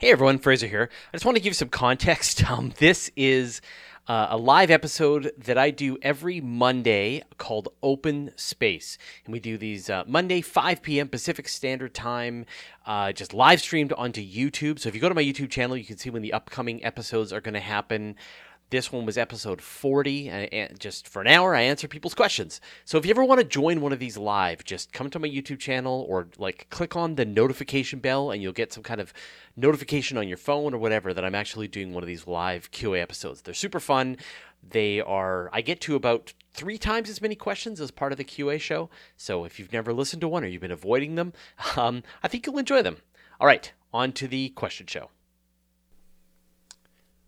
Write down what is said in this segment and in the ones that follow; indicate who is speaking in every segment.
Speaker 1: Hey everyone, Fraser here. I just want to give you some context. Um, this is uh, a live episode that I do every Monday called Open Space. And we do these uh, Monday, 5 p.m. Pacific Standard Time, uh, just live streamed onto YouTube. So if you go to my YouTube channel, you can see when the upcoming episodes are going to happen. This one was episode 40. And just for an hour, I answer people's questions. So if you ever want to join one of these live, just come to my YouTube channel or like click on the notification bell and you'll get some kind of notification on your phone or whatever that I'm actually doing one of these live QA episodes. They're super fun. They are, I get to about three times as many questions as part of the QA show. So if you've never listened to one or you've been avoiding them, um, I think you'll enjoy them. All right, on to the question show.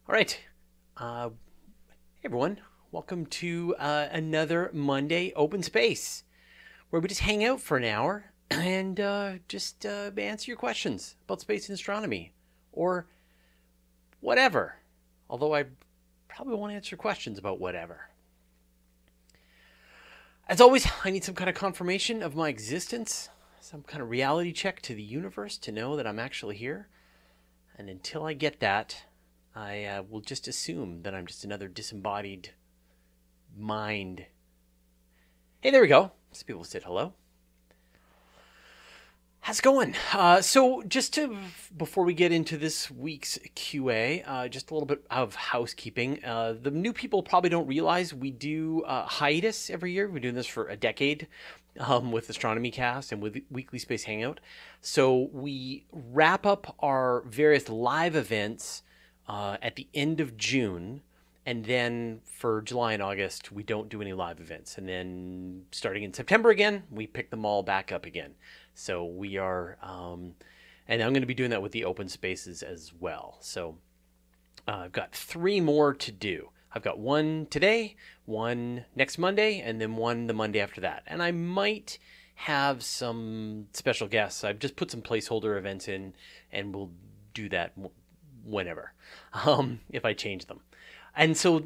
Speaker 1: All right, uh, hey everyone, welcome to uh, another Monday Open Space, where we just hang out for an hour and uh, just uh, answer your questions about space and astronomy, or whatever. Although I probably won't answer questions about whatever. As always, I need some kind of confirmation of my existence, some kind of reality check to the universe to know that I'm actually here. And until I get that, I uh, will just assume that I'm just another disembodied mind. Hey, there we go. Some people said hello. How's it going? Uh, so, just to before we get into this week's QA, uh, just a little bit of housekeeping. Uh, the new people probably don't realize we do uh, hiatus every year. We've been doing this for a decade um, with Astronomy Cast and with Weekly Space Hangout. So we wrap up our various live events uh, at the end of June. And then for July and August, we don't do any live events. And then starting in September again, we pick them all back up again. So we are, um, and I'm going to be doing that with the open spaces as well. So uh, I've got three more to do. I've got one today, one next Monday, and then one the Monday after that. And I might have some special guests. I've just put some placeholder events in, and we'll do that whenever um, if I change them. And so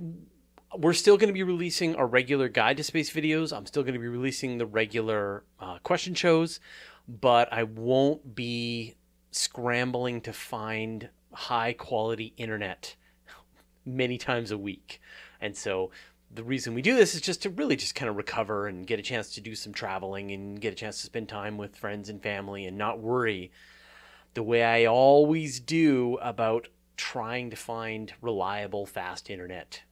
Speaker 1: we're still going to be releasing our regular guide to space videos. I'm still going to be releasing the regular uh, question shows, but I won't be scrambling to find high quality internet many times a week. And so the reason we do this is just to really just kind of recover and get a chance to do some traveling and get a chance to spend time with friends and family and not worry the way I always do about trying to find reliable, fast internet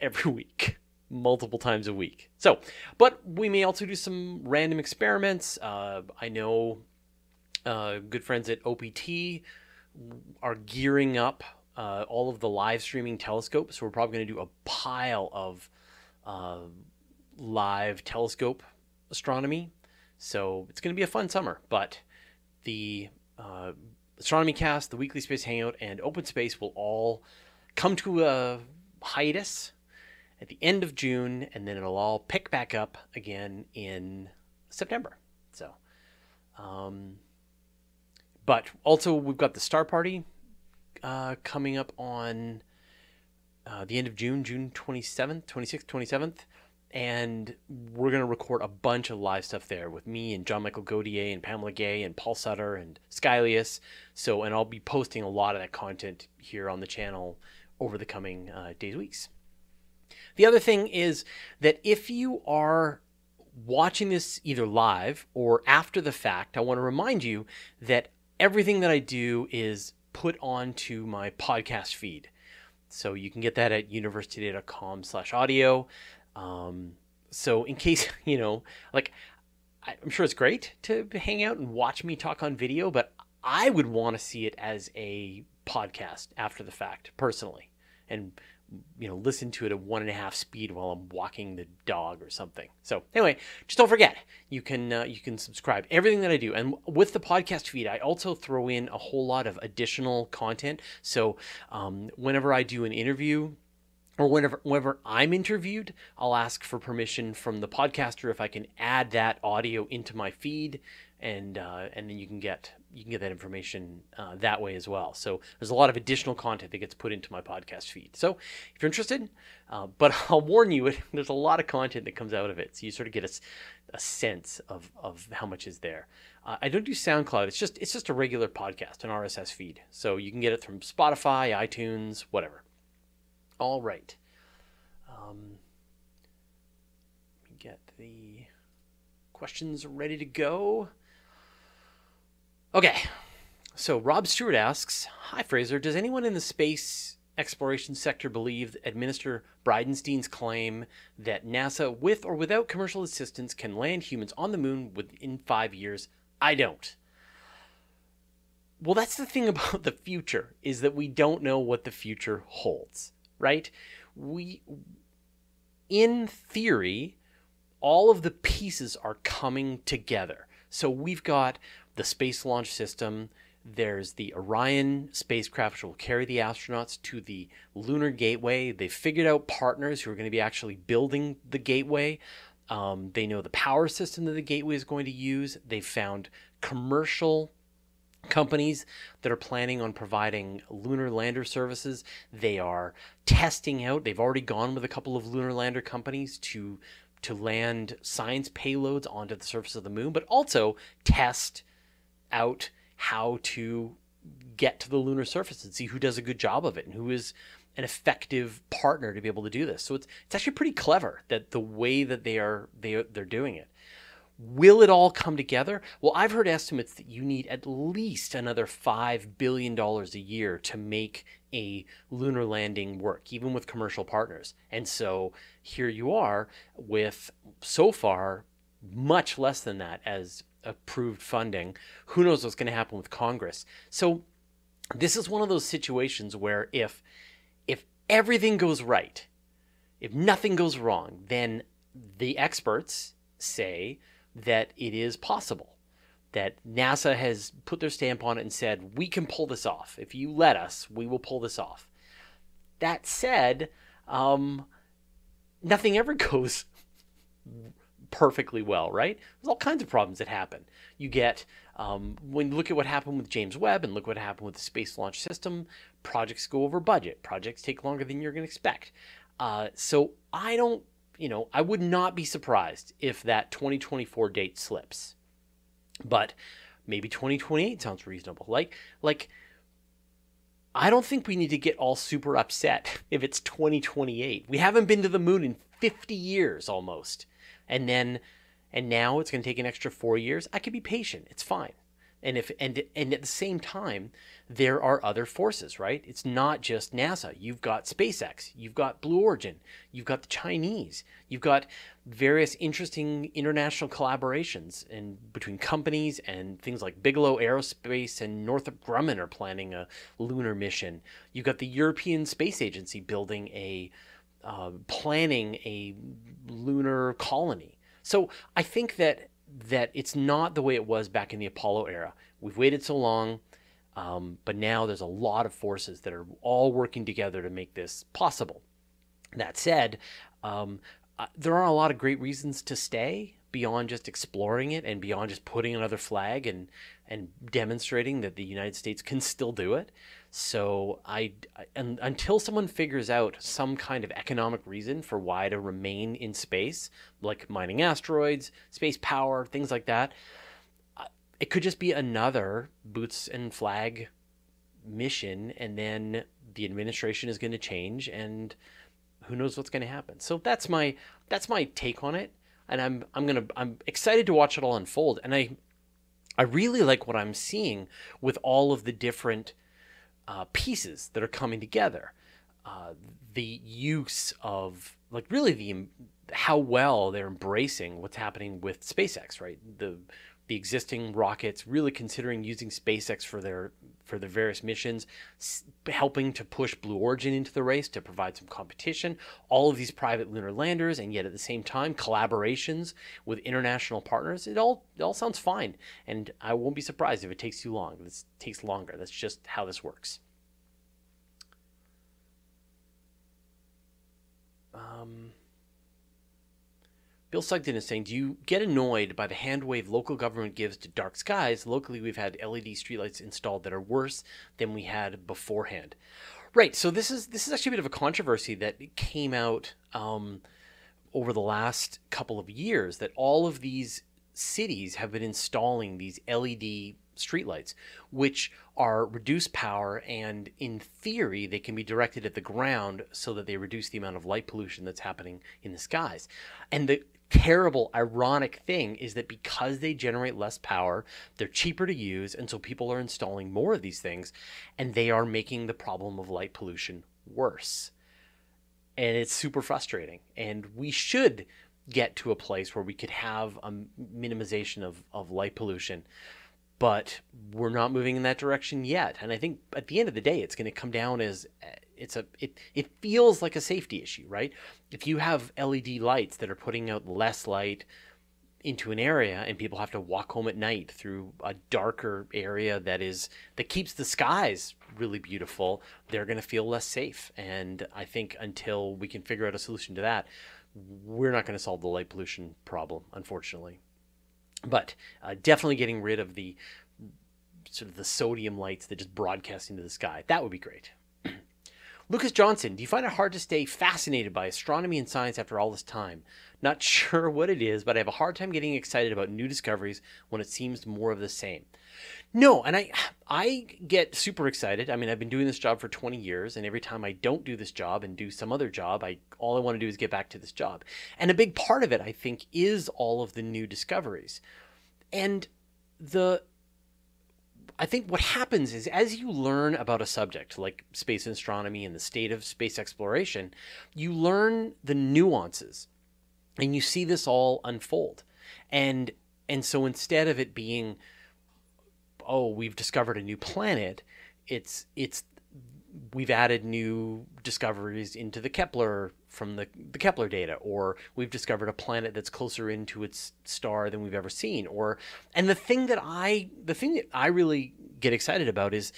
Speaker 1: every week, multiple times a week. So, but we may also do some random experiments. Uh, I know uh, good friends at OPT are gearing up uh, all of the live streaming telescopes. So, we're probably going to do a pile of uh, live telescope astronomy. So, it's going to be a fun summer, but the uh, Astronomy Cast, the Weekly Space Hangout, and Open Space will all come to a hiatus at the end of June, and then it'll all pick back up again in September. So, um, but also we've got the Star Party uh, coming up on uh, the end of June, June 27th, 26th, 27th and we're going to record a bunch of live stuff there with me and John Michael Godier and Pamela Gay and Paul Sutter and Skylius. So, and I'll be posting a lot of that content here on the channel over the coming uh, days, weeks. The other thing is that if you are watching this either live or after the fact, I want to remind you that everything that I do is put onto my podcast feed. So you can get that at universitytoday.com slash audio. Um, so in case you know, like, I'm sure it's great to hang out and watch me talk on video, but I would want to see it as a podcast after the fact, personally, and you know, listen to it at one and a half speed while I'm walking the dog or something. So anyway, just don't forget you can uh, you can subscribe everything that I do, and with the podcast feed, I also throw in a whole lot of additional content. So um, whenever I do an interview or whenever whenever I'm interviewed, I'll ask for permission from the podcaster if I can add that audio into my feed, and uh, and then you can get you can get that information uh, that way as well. So there's a lot of additional content that gets put into my podcast feed. So if you're interested, uh, but I'll warn you, there's a lot of content that comes out of it. So you sort of get a, a sense of, of how much is there. Uh, I don't do SoundCloud. It's just it's just a regular podcast, an RSS feed. So you can get it from Spotify, iTunes, whatever. All right. Um, let me get the questions ready to go. Okay. So Rob Stewart asks, "Hi Fraser, does anyone in the space exploration sector believe Administrator Bridenstine's claim that NASA, with or without commercial assistance, can land humans on the moon within five years? I don't." Well, that's the thing about the future is that we don't know what the future holds, right? We in theory, all of the pieces are coming together. So we've got the Space Launch System. There's the Orion spacecraft, which will carry the astronauts to the Lunar Gateway. They've figured out partners who are going to be actually building the gateway. Um, they know the power system that the gateway is going to use. They've found commercial companies that are planning on providing lunar lander services. They are testing out. They've already gone with a couple of lunar lander companies to to land science payloads onto the surface of the moon, but also test out how to get to the lunar surface and see who does a good job of it and who is an effective partner to be able to do this. So it's it's actually pretty clever that the way that they are they they're doing it. Will it all come together? Well, I've heard estimates that you need at least another $5 billion a year to make a lunar landing work, even with commercial partners. And so here you are with so far much less than that as approved funding. Who knows what's going to happen with Congress? So this is one of those situations where if if everything goes right, if nothing goes wrong, then the experts say that it is possible. That NASA has put their stamp on it and said, we can pull this off. If you let us, we will pull this off. That said, um, nothing ever goes perfectly well, right? There's all kinds of problems that happen. You get, um, when you look at what happened with James Webb and look what happened with the Space Launch System, projects go over budget. Projects take longer than you're going to expect. Uh, so I don't you know, I would not be surprised if that 2024 date slips. But maybe 2028 sounds reasonable. Like like I don't think we need to get all super upset if it's 2028. We haven't been to the moon in 50 years almost. And then and now it's going to take an extra 4 years. I could be patient. It's fine. And if and and at the same time, there are other forces, right? It's not just NASA. You've got SpaceX, you've got Blue Origin, you've got the Chinese, you've got various interesting international collaborations and between companies and things like Bigelow Aerospace and Northrop Grumman are planning a lunar mission. You've got the European Space Agency building a uh, planning a lunar colony. So I think that that it's not the way it was back in the Apollo era. We've waited so long, um, but now there's a lot of forces that are all working together to make this possible. That said, um, uh, there are a lot of great reasons to stay beyond just exploring it and beyond just putting another flag and and demonstrating that the United States can still do it. So I, and until someone figures out some kind of economic reason for why to remain in space, like mining asteroids, space power, things like that, it could just be another boots and flag mission, and then the administration is going to change, and who knows what's going to happen. So that's my that's my take on it, and I'm I'm gonna I'm excited to watch it all unfold, and I I really like what I'm seeing with all of the different uh, pieces that are coming together. Uh, the use of like really the how well they're embracing what's happening with SpaceX, right? The the existing rockets, really considering using SpaceX for their for their various missions, helping to push Blue Origin into the race to provide some competition. All of these private lunar landers, and yet at the same time collaborations with international partners. It all it all sounds fine, and I won't be surprised if it takes too long. This takes longer. That's just how this works. Um, Bill Sugden is saying, Do you get annoyed by the hand wave local government gives to dark skies? Locally, we've had LED streetlights installed that are worse than we had beforehand. Right. So this is this is actually a bit of a controversy that came out um, over the last couple of years. That all of these cities have been installing these LED streetlights, which are reduced power and in theory they can be directed at the ground so that they reduce the amount of light pollution that's happening in the skies. And the terrible ironic thing is that because they generate less power, they're cheaper to use and so people are installing more of these things and they are making the problem of light pollution worse. And it's super frustrating and we should get to a place where we could have a minimization of, of light pollution but we're not moving in that direction yet. And I think at the end of the day, it's going to come down as it's a it it feels like a safety issue, right? If you have LED lights that are putting out less light into an area and people have to walk home at night through a darker area that is that keeps the skies really beautiful, they're going to feel less safe. And I think until we can figure out a solution to that, we're not going to solve the light pollution problem, unfortunately. But uh, definitely getting rid of the sort of the sodium lights that just broadcast into the sky. That would be great. Lucas Johnson, do you find it hard to stay fascinated by astronomy and science after all this time? Not sure what it is, but I have a hard time getting excited about new discoveries when it seems more of the same. No, and I I get super excited. I mean, I've been doing this job for 20 years and every time I don't do this job and do some other job, I all I want to do is get back to this job. And a big part of it, I think, is all of the new discoveries. And the I think what happens is as you learn about a subject like space astronomy and the state of space exploration, you learn the nuances and you see this all unfold. And and so instead of it being oh, we've discovered a new planet, it's it's we've added new discoveries into the Kepler from the, the Kepler data, or we've discovered a planet that's closer into its star than we've ever seen, or and the thing that I the thing that I really get excited about is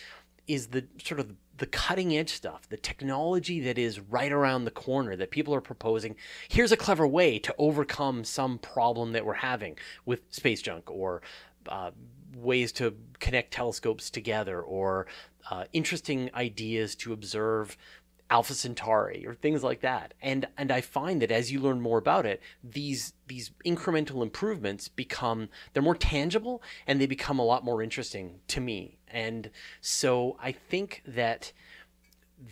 Speaker 1: is the sort of the cutting edge stuff, the technology that is right around the corner that people are proposing. Here's a clever way to overcome some problem that we're having with space junk or uh, ways to connect telescopes together or uh, interesting ideas to observe Alpha Centauri or things like that. And and I find that as you learn more about it, these these incremental improvements become they're more tangible and they become a lot more interesting to me. And so I think that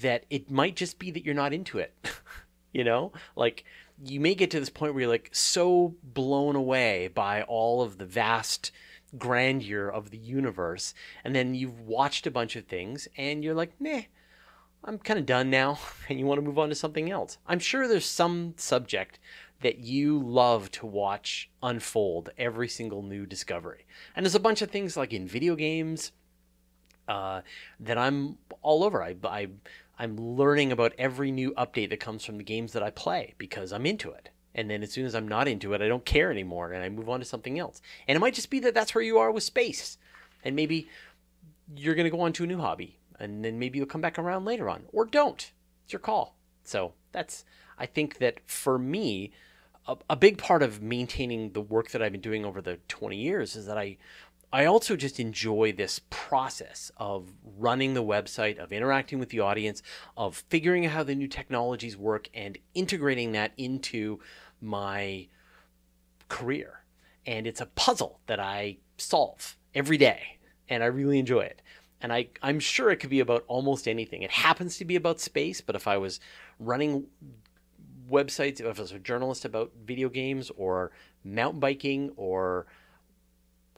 Speaker 1: that it might just be that you're not into it. you know? Like you may get to this point where you're like so blown away by all of the vast grandeur of the universe and then you've watched a bunch of things and you're like, "Meh, I'm kind of done now and you want to move on to something else. I'm sure there's some subject that you love to watch unfold every single new discovery. And there's a bunch of things like in video games uh, that I'm all over. I, I, I'm learning about every new update that comes from the games that I play because I'm into it. And then as soon as I'm not into it, I don't care anymore and I move on to something else. And it might just be that that's where you are with space. And maybe you're going to go on to a new hobby and then maybe you'll come back around later on or don't. It's your call. So that's, I think that for me, a, a big part of maintaining the work that I've been doing over the 20 years is that I, I also just enjoy this process of running the website, of interacting with the audience, of figuring out how the new technologies work and integrating that into my career. And it's a puzzle that I solve every day, and I really enjoy it and I, I'm sure it could be about almost anything. It happens to be about space, but if I was running websites, if I was a journalist about video games or mountain biking or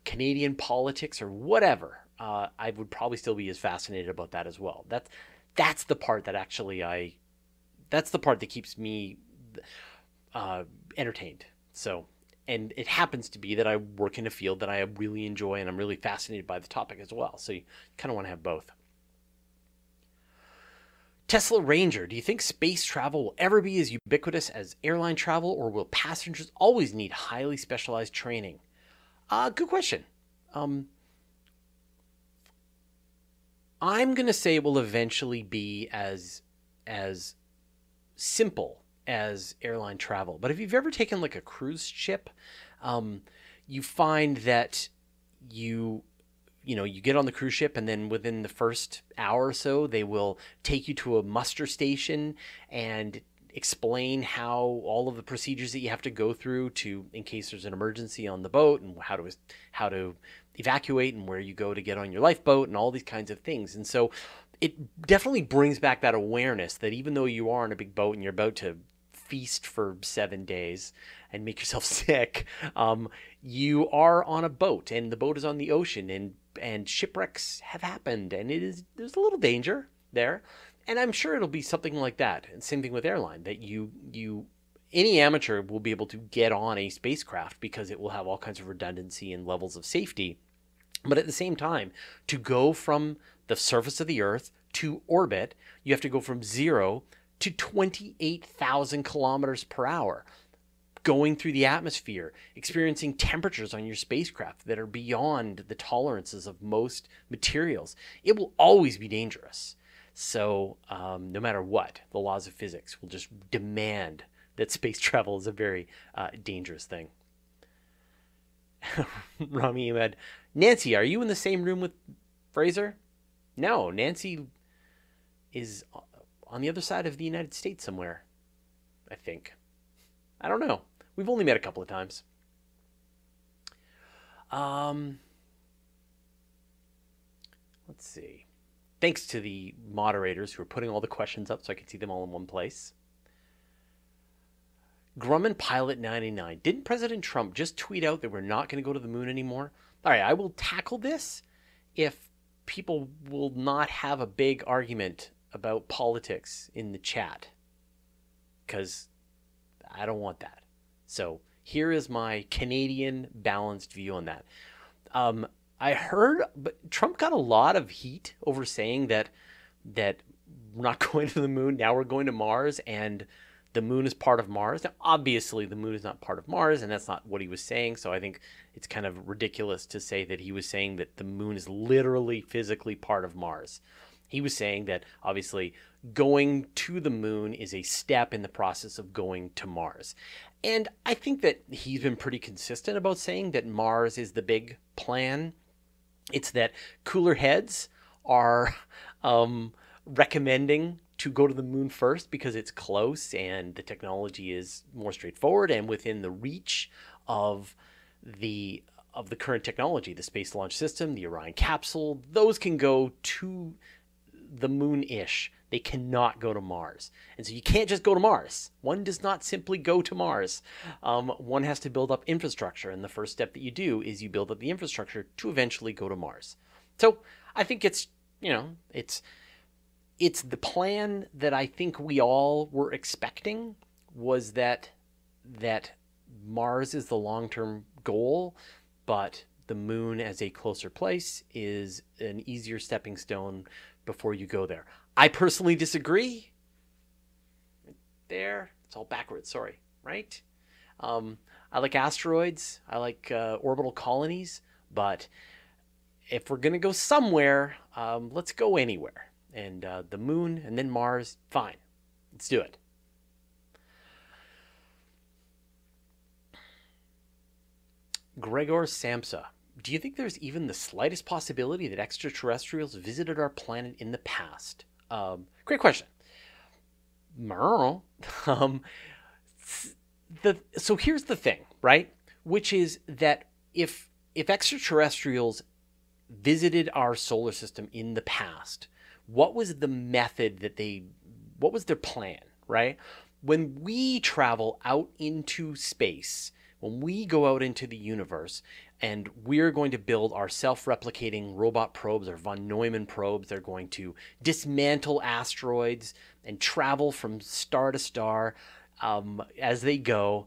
Speaker 1: Canadian politics or whatever, uh, I would probably still be as fascinated about that as well. That's that's the part that actually I, that's the part that keeps me uh, entertained. So and it happens to be that I work in a field that I really enjoy and I'm really fascinated by the topic as well. So you kind of want to have both. Tesla Ranger, do you think space travel will ever be as ubiquitous as airline travel, or will passengers always need highly specialized training? Uh, good question. Um, I'm going to say it will eventually be as as simple as airline travel. But if you've ever taken like a cruise ship, um, you find that you you know you get on the cruise ship and then within the first hour or so they will take you to a muster station and explain how all of the procedures that you have to go through to in case there's an emergency on the boat and how to how to evacuate and where you go to get on your lifeboat and all these kinds of things. And so it definitely brings back that awareness that even though you are on a big boat and you're about to feast for seven days and make yourself sick, um, you are on a boat and the boat is on the ocean and and shipwrecks have happened and it is there's a little danger there and I'm sure it'll be something like that. And same thing with airline that you you any amateur will be able to get on a spacecraft because it will have all kinds of redundancy and levels of safety. But at the same time, to go from the surface of the Earth to orbit, you have to go from zero to 28,000 kilometers per hour, going through the atmosphere, experiencing temperatures on your spacecraft that are beyond the tolerances of most materials. It will always be dangerous. So, um, no matter what, the laws of physics will just demand that space travel is a very uh, dangerous thing. Rami Ahmed, Nancy, are you in the same room with Fraser? No, Nancy is on the other side of the United States somewhere. I think. I don't know. We've only met a couple of times. Um, let's see thanks to the moderators who are putting all the questions up so I can see them all in one place. Grumman Pilot 99. Didn't President Trump just tweet out that we're not going to go to the moon anymore? All right, I will tackle this if people will not have a big argument about politics in the chat. Because I don't want that. So here is my Canadian balanced view on that. Um, I heard, but Trump got a lot of heat over saying that that we're not going to the moon. Now we're going to Mars, and the moon is part of Mars. Now, obviously, the moon is not part of Mars, and that's not what he was saying. So I think it's kind of ridiculous to say that he was saying that the moon is literally physically part of Mars. He was saying that obviously going to the moon is a step in the process of going to Mars. And I think that he's been pretty consistent about saying that Mars is the big plan it's that cooler heads are um, recommending to go to the moon first because it's close and the technology is more straightforward and within the reach of the of the current technology, the Space Launch System, the Orion capsule, those can go to the moon ish. They cannot go to Mars. And so you can't just go to Mars. One does not simply go to Mars. Um, one has to build up infrastructure. And the first step that you do is you build up the infrastructure to eventually go to Mars. So I think it's, you know, it's it's the plan that I think we all were expecting was that that Mars is the long-term goal, but the moon as a closer place is an easier stepping stone before you go there. I personally disagree. There, it's all backwards. Sorry, right? Um, I like asteroids. I like uh, orbital colonies, but if we're gonna go somewhere, um, let's go anywhere. And uh, the moon and then Mars, fine. Let's do it. Gregor Samsa. Do you think there's even the slightest possibility that extraterrestrials visited our planet in the past? Um, great question. Um, the so here's the thing, right? Which is that if if extraterrestrials visited our solar system in the past, what was the method that they what was their plan, right? When we travel out into space, when we go out into the universe, and we're going to build our self-replicating robot probes our von neumann probes. They're going to dismantle asteroids and travel from star to star um, as they go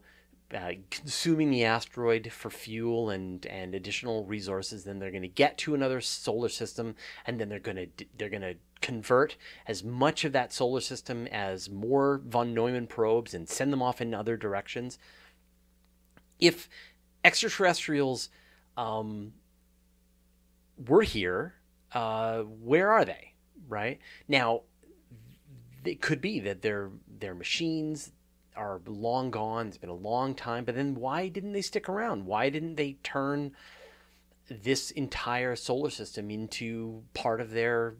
Speaker 1: uh, consuming the asteroid for fuel and, and additional resources. Then they're going to get to another solar system and then they're going to they're going to convert as much of that solar system as more von neumann probes and send them off in other directions. If extraterrestrials um, we're here. Uh, where are they? Right now, it could be that their their machines are long gone. It's been a long time. But then why didn't they stick around? Why didn't they turn this entire solar system into part of their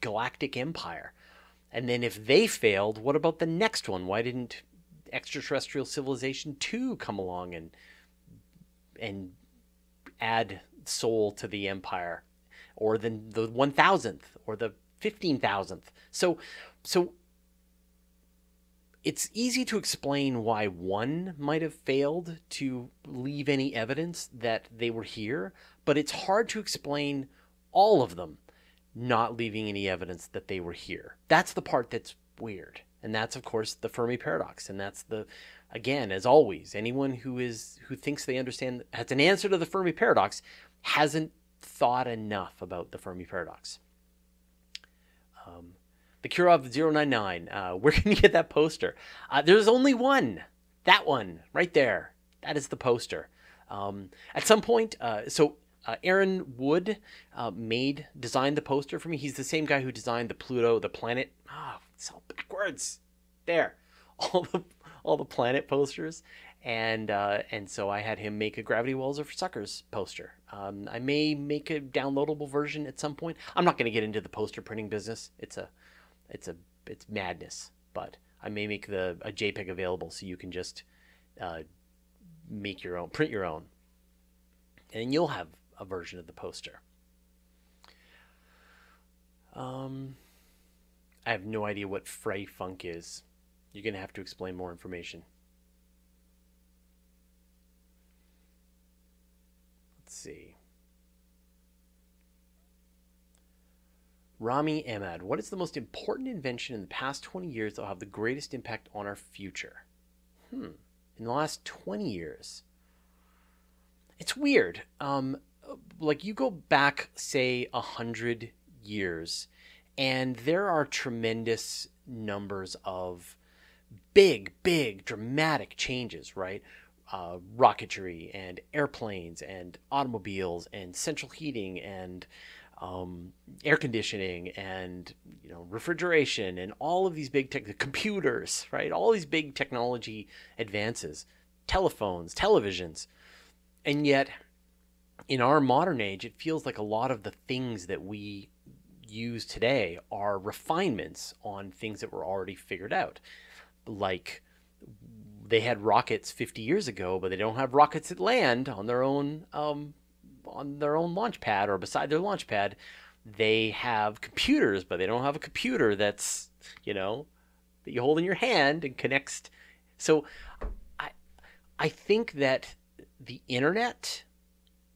Speaker 1: galactic empire? And then if they failed, what about the next one? Why didn't extraterrestrial civilization 2 come along and and add Sol to the empire or the the 1000th or the 15,000th. So so it's easy to explain why one might have failed to leave any evidence that they were here, but it's hard to explain all of them not leaving any evidence that they were here. That's the part that's weird. And that's of course the Fermi paradox and that's the again as always anyone who is who thinks they understand has an answer to the Fermi paradox hasn't thought enough about the Fermi paradox. Um, the Kirov 099, uh, where can you get that poster? Uh, there's only one. That one, right there. That is the poster. Um, at some point, uh, so uh, Aaron Wood uh, made, designed the poster for me. He's the same guy who designed the Pluto, the planet. Oh, it's all backwards. There. All the, all the planet posters and uh, and so I had him make a Gravity Wells for Suckers poster. Um, I may make a downloadable version at some point. I'm not going to get into the poster printing business. It's a it's a it's madness. But I may make the a JPEG available so you can just uh, make your own, print your own, and you'll have a version of the poster. Um, I have no idea what Frey Funk is. You're gonna have to explain more information. Let's see. Rami Ahmad, what is the most important invention in the past 20 years that will have the greatest impact on our future? Hmm. In the last 20 years. It's weird. Um, like you go back, say, a hundred years, and there are tremendous numbers of big, big, dramatic changes, right? uh, rocketry and airplanes and automobiles and central heating and um, air conditioning and you know refrigeration and all of these big tech computers right all these big technology advances telephones televisions and yet in our modern age it feels like a lot of the things that we use today are refinements on things that were already figured out like they had rockets 50 years ago, but they don't have rockets that land on their own um, on their own launch pad or beside their launch pad. They have computers, but they don't have a computer that's you know that you hold in your hand and connects. So, I I think that the internet.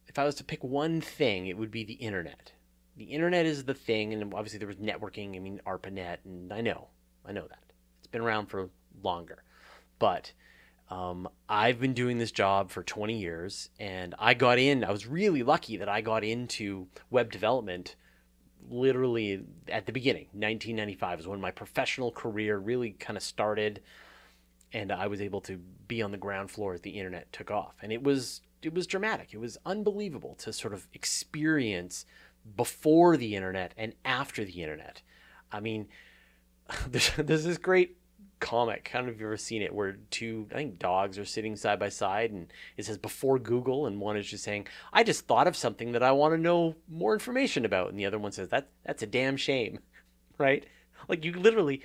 Speaker 1: If I was to pick one thing, it would be the internet. The internet is the thing, and obviously there was networking. I mean, ARPANET, and I know, I know that it's been around for longer, but um, I've been doing this job for 20 years, and I got in. I was really lucky that I got into web development literally at the beginning. 1995 is when my professional career really kind of started, and I was able to be on the ground floor as the internet took off. And it was it was dramatic. It was unbelievable to sort of experience before the internet and after the internet. I mean, there's, there's this great comic. I don't know if you've ever seen it, where two I think dogs are sitting side by side, and it says before Google, and one is just saying, "I just thought of something that I want to know more information about," and the other one says, "That that's a damn shame," right? Like you literally,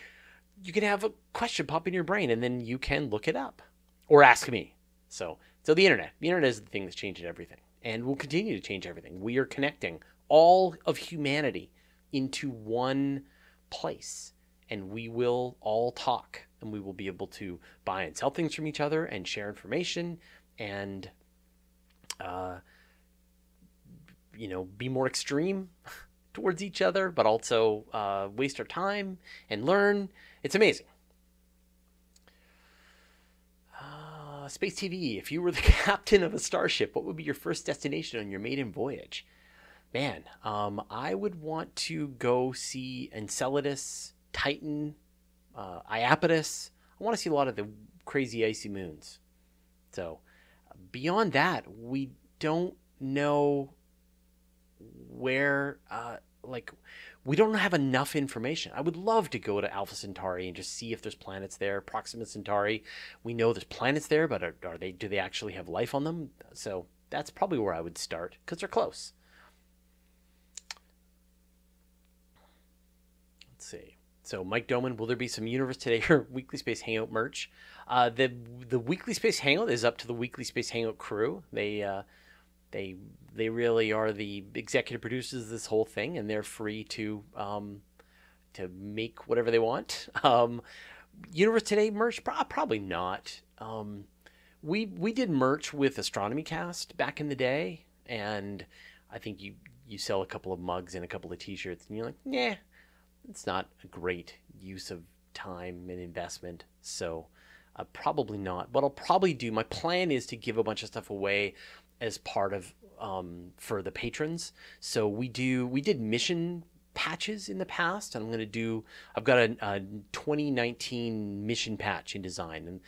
Speaker 1: you can have a question pop in your brain, and then you can look it up or ask me. So, so the internet, the internet is the thing that's changing everything, and will continue to change everything. We are connecting all of humanity into one place. And we will all talk and we will be able to buy and sell things from each other and share information and uh, you know be more extreme towards each other but also uh, waste our time and learn. It's amazing. Uh, space tv if you were the captain of a starship what would be your first destination on your maiden voyage man um, i would want to go see enceladus Titan, uh, Iapetus. I want to see a lot of the crazy icy moons. So, beyond that, we don't know where, uh, like, we don't have enough information. I would love to go to Alpha Centauri and just see if there's planets there. Proxima Centauri, we know there's planets there, but are, are they? Do they actually have life on them? So that's probably where I would start because they're close. Let's see. So Mike Doman, will there be some Universe Today or Weekly Space Hangout merch? Uh, the the Weekly Space Hangout is up to the Weekly Space Hangout crew. They uh, they they really are the executive producers of this whole thing, and they're free to um, to make whatever they want. Um, Universe Today merch, probably not. Um, we we did merch with Astronomy Cast back in the day, and I think you you sell a couple of mugs and a couple of T-shirts, and you're like, yeah, it's not a great use of time and investment. So uh, probably not. What I'll probably do, my plan is to give a bunch of stuff away as part of um, for the patrons. So we do we did mission patches in the past, and I'm going to do. I've got a, a 2019 mission patch in design, and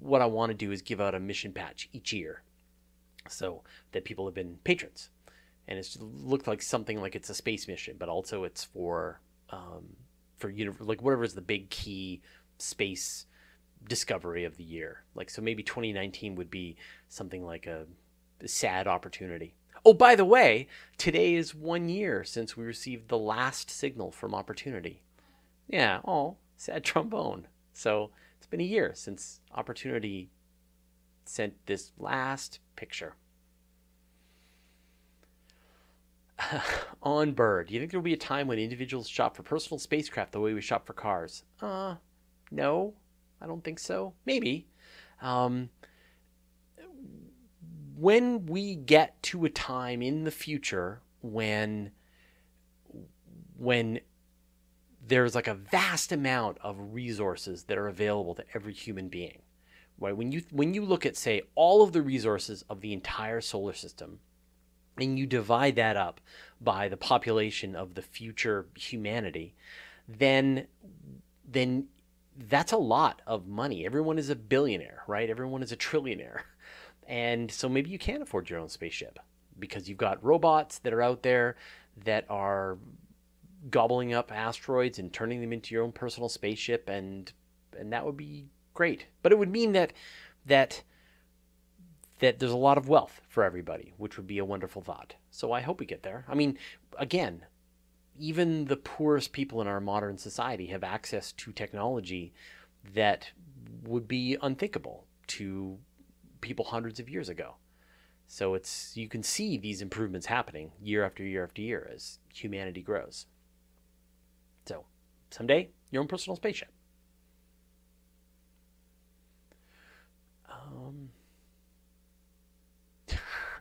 Speaker 1: what I want to do is give out a mission patch each year, so that people have been patrons, and it's looked like something like it's a space mission, but also it's for um, for know like whatever is the big key space discovery of the year. Like so maybe 2019 would be something like a, a sad opportunity. Oh, by the way, today is one year since we received the last signal from Opportunity. Yeah, oh, sad trombone. So it's been a year since Opportunity sent this last picture. on Bird, do you think there will be a time when individuals shop for personal spacecraft the way we shop for cars? Uh, no, I don't think so. Maybe. Um, when we get to a time in the future when when there's like a vast amount of resources that are available to every human being right when you when you look at say all of the resources of the entire solar system and you divide that up by the population of the future humanity then then that's a lot of money. Everyone is a billionaire, right? Everyone is a trillionaire. And so maybe you can afford your own spaceship because you've got robots that are out there that are gobbling up asteroids and turning them into your own personal spaceship and and that would be great. But it would mean that that that there's a lot of wealth for everybody, which would be a wonderful thought. So I hope we get there. I mean, again, even the poorest people in our modern society have access to technology that would be unthinkable to people hundreds of years ago. So it's you can see these improvements happening year after year after year as humanity grows. So someday, your own personal spaceship. Um,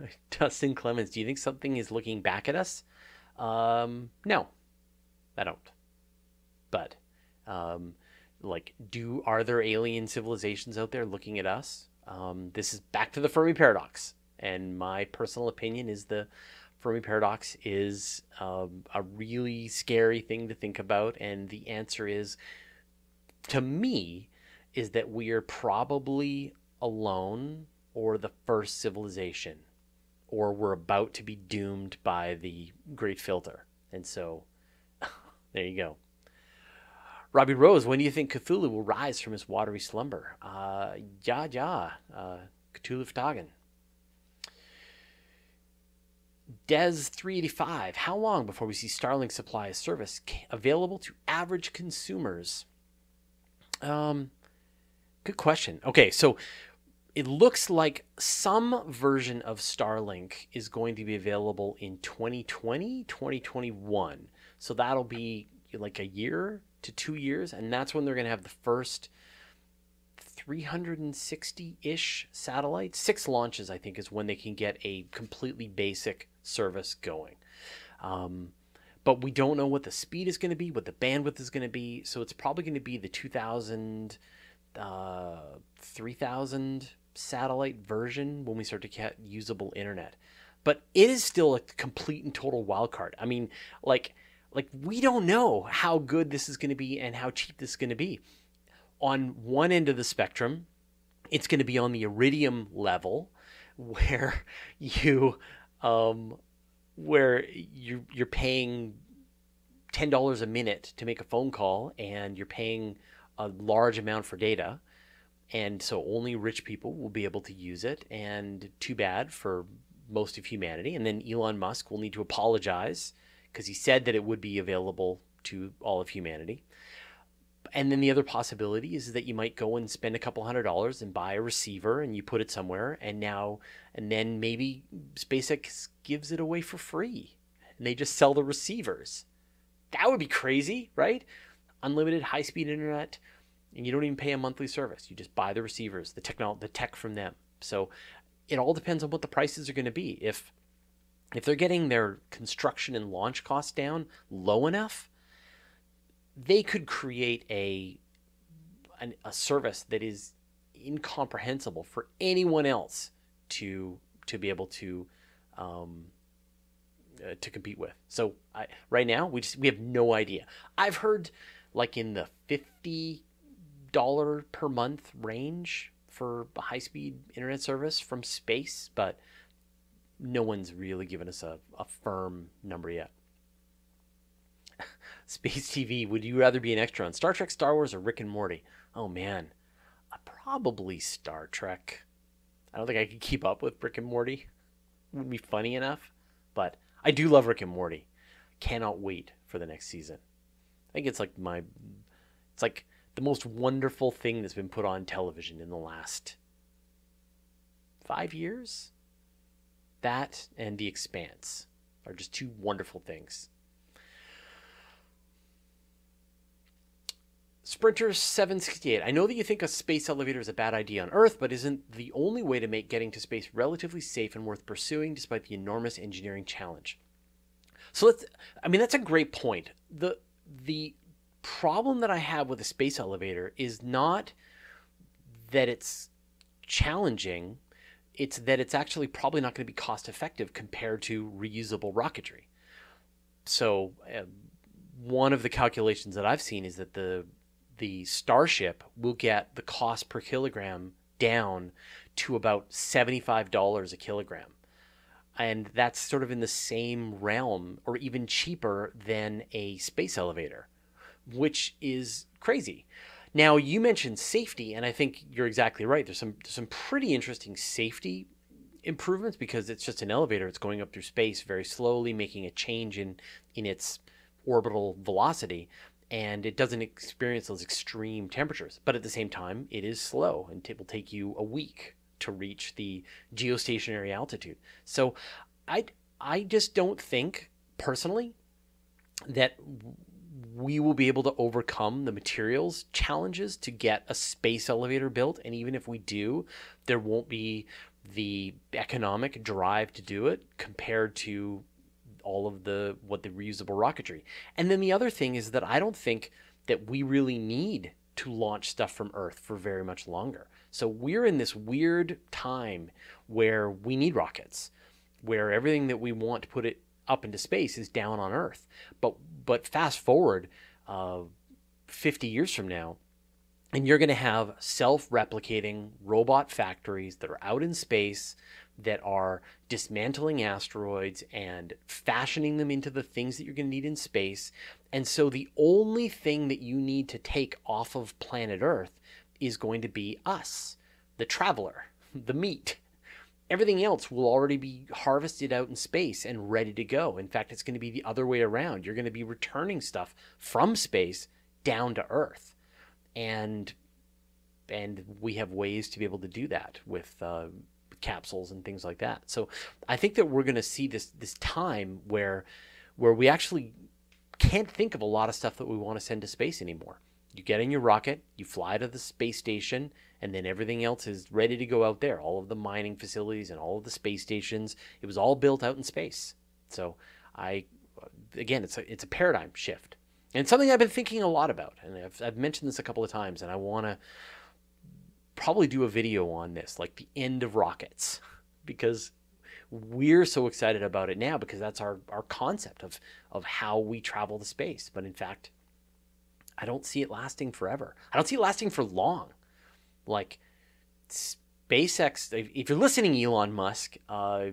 Speaker 1: Dustin Clemens, do you think something is looking back at us? Um, no, I don't. But, um, like, do are there alien civilizations out there looking at us? Um, this is back to the Fermi paradox, and my personal opinion is the Fermi paradox is um, a really scary thing to think about, and the answer is, to me, is that we are probably alone or the first civilization or we're about to be doomed by the great filter. And so there you go. Robbie Rose, when do you think Cthulhu will rise from his watery slumber? Uh, ja, ja, uh, Cthulhu fhtagn. Des385, how long before we see Starlink supply service available to average consumers? Um, good question. Okay, so it looks like some version of Starlink is going to be available in 2020, 2021. So that'll be like a year to two years, and that's when they're going to have the first 360 ish satellites. Six launches, I think, is when they can get a completely basic service going. Um, but we don't know what the speed is going to be, what the bandwidth is going to be. So it's probably going to be the 2000, uh, 3000 satellite version when we start to get usable internet. But it is still a complete and total wild card. I mean, like like we don't know how good this is going to be and how cheap this is going to be. On one end of the spectrum, it's going to be on the iridium level where you um where you you're paying ten dollars a minute to make a phone call, and you're paying a large amount for data, and so only rich people will be able to use it. And too bad for most of humanity. And then Elon Musk will need to apologize because he said that it would be available to all of humanity. And then the other possibility is that you might go and spend a couple hundred dollars and buy a receiver and you put it somewhere and now and then maybe SpaceX gives it away for free and they just sell the receivers. That would be crazy, right? Unlimited high-speed internet and you don't even pay a monthly service. You just buy the receivers, the technology, the tech from them. So it all depends on what the prices are going to be. If if they're getting their construction and launch costs down low enough, they could create a an, a service that is incomprehensible for anyone else to to be able to um, uh, to compete with. So I, right now we just we have no idea. I've heard like in the fifty dollar per month range for high speed internet service from space, but no one's really given us a, a firm number yet. Space TV, would you rather be an extra on Star Trek, Star Wars, or Rick and Morty? Oh man, uh, probably Star Trek. I don't think I could keep up with Rick and Morty. Wouldn't be funny enough, but I do love Rick and Morty. Cannot wait for the next season. I think it's like my, it's like the most wonderful thing that's been put on television in the last five years. That and The Expanse are just two wonderful things. Sprinter 768. I know that you think a space elevator is a bad idea on Earth, but isn't the only way to make getting to space relatively safe and worth pursuing despite the enormous engineering challenge. So let's I mean that's a great point. The the problem that I have with a space elevator is not that it's challenging, it's that it's actually probably not going to be cost effective compared to reusable rocketry. So, uh, one of the calculations that I've seen is that the the Starship will get the cost per kilogram down to about $75 a kilogram. And that's sort of in the same realm or even cheaper than a space elevator, which is crazy. Now, you mentioned safety, and I think you're exactly right. There's some there's some pretty interesting safety improvements because it's just an elevator. It's going up through space very slowly, making a change in in its orbital velocity and it doesn't experience those extreme temperatures. But at the same time, it is slow and it will take you a week to reach the geostationary altitude. So I, I just don't think personally that we will be able to overcome the materials challenges to get a space elevator built. And even if we do, there won't be the economic drive to do it compared to all of the what the reusable rocketry. And then the other thing is that I don't think that we really need to launch stuff from Earth for very much longer. So we're in this weird time where we need rockets, where everything that we want to put it up into space is down on Earth. But but fast forward uh, 50 years from now, and you're going to have self-replicating robot factories that are out in space that are dismantling asteroids and fashioning them into the things that you're going to need in space. And so the only thing that you need to take off of planet Earth is going to be us, the traveler, the meat. Everything else will already be harvested out in space and ready to go. In fact, it's going to be the other way around. You're going to be returning stuff from space down to Earth. And and we have ways to be able to do that with uh, capsules and things like that. So I think that we're going to see this this time where where we actually can't think of a lot of stuff that we want to send to space anymore. You get in your rocket, you fly to the space station, and then everything else is ready to go out there. All of the mining facilities and all of the space stations, it was all built out in space. So I, again, it's a it's a paradigm shift, and something I've been thinking a lot about, and I've I've mentioned this a couple of times, and I want to probably do a video on this, like the end of rockets, because we're so excited about it now because that's our, our concept of, of how we travel to space. But in fact, I don't see it lasting forever. I don't see it lasting for long. Like SpaceX, if you're listening, Elon Musk, uh,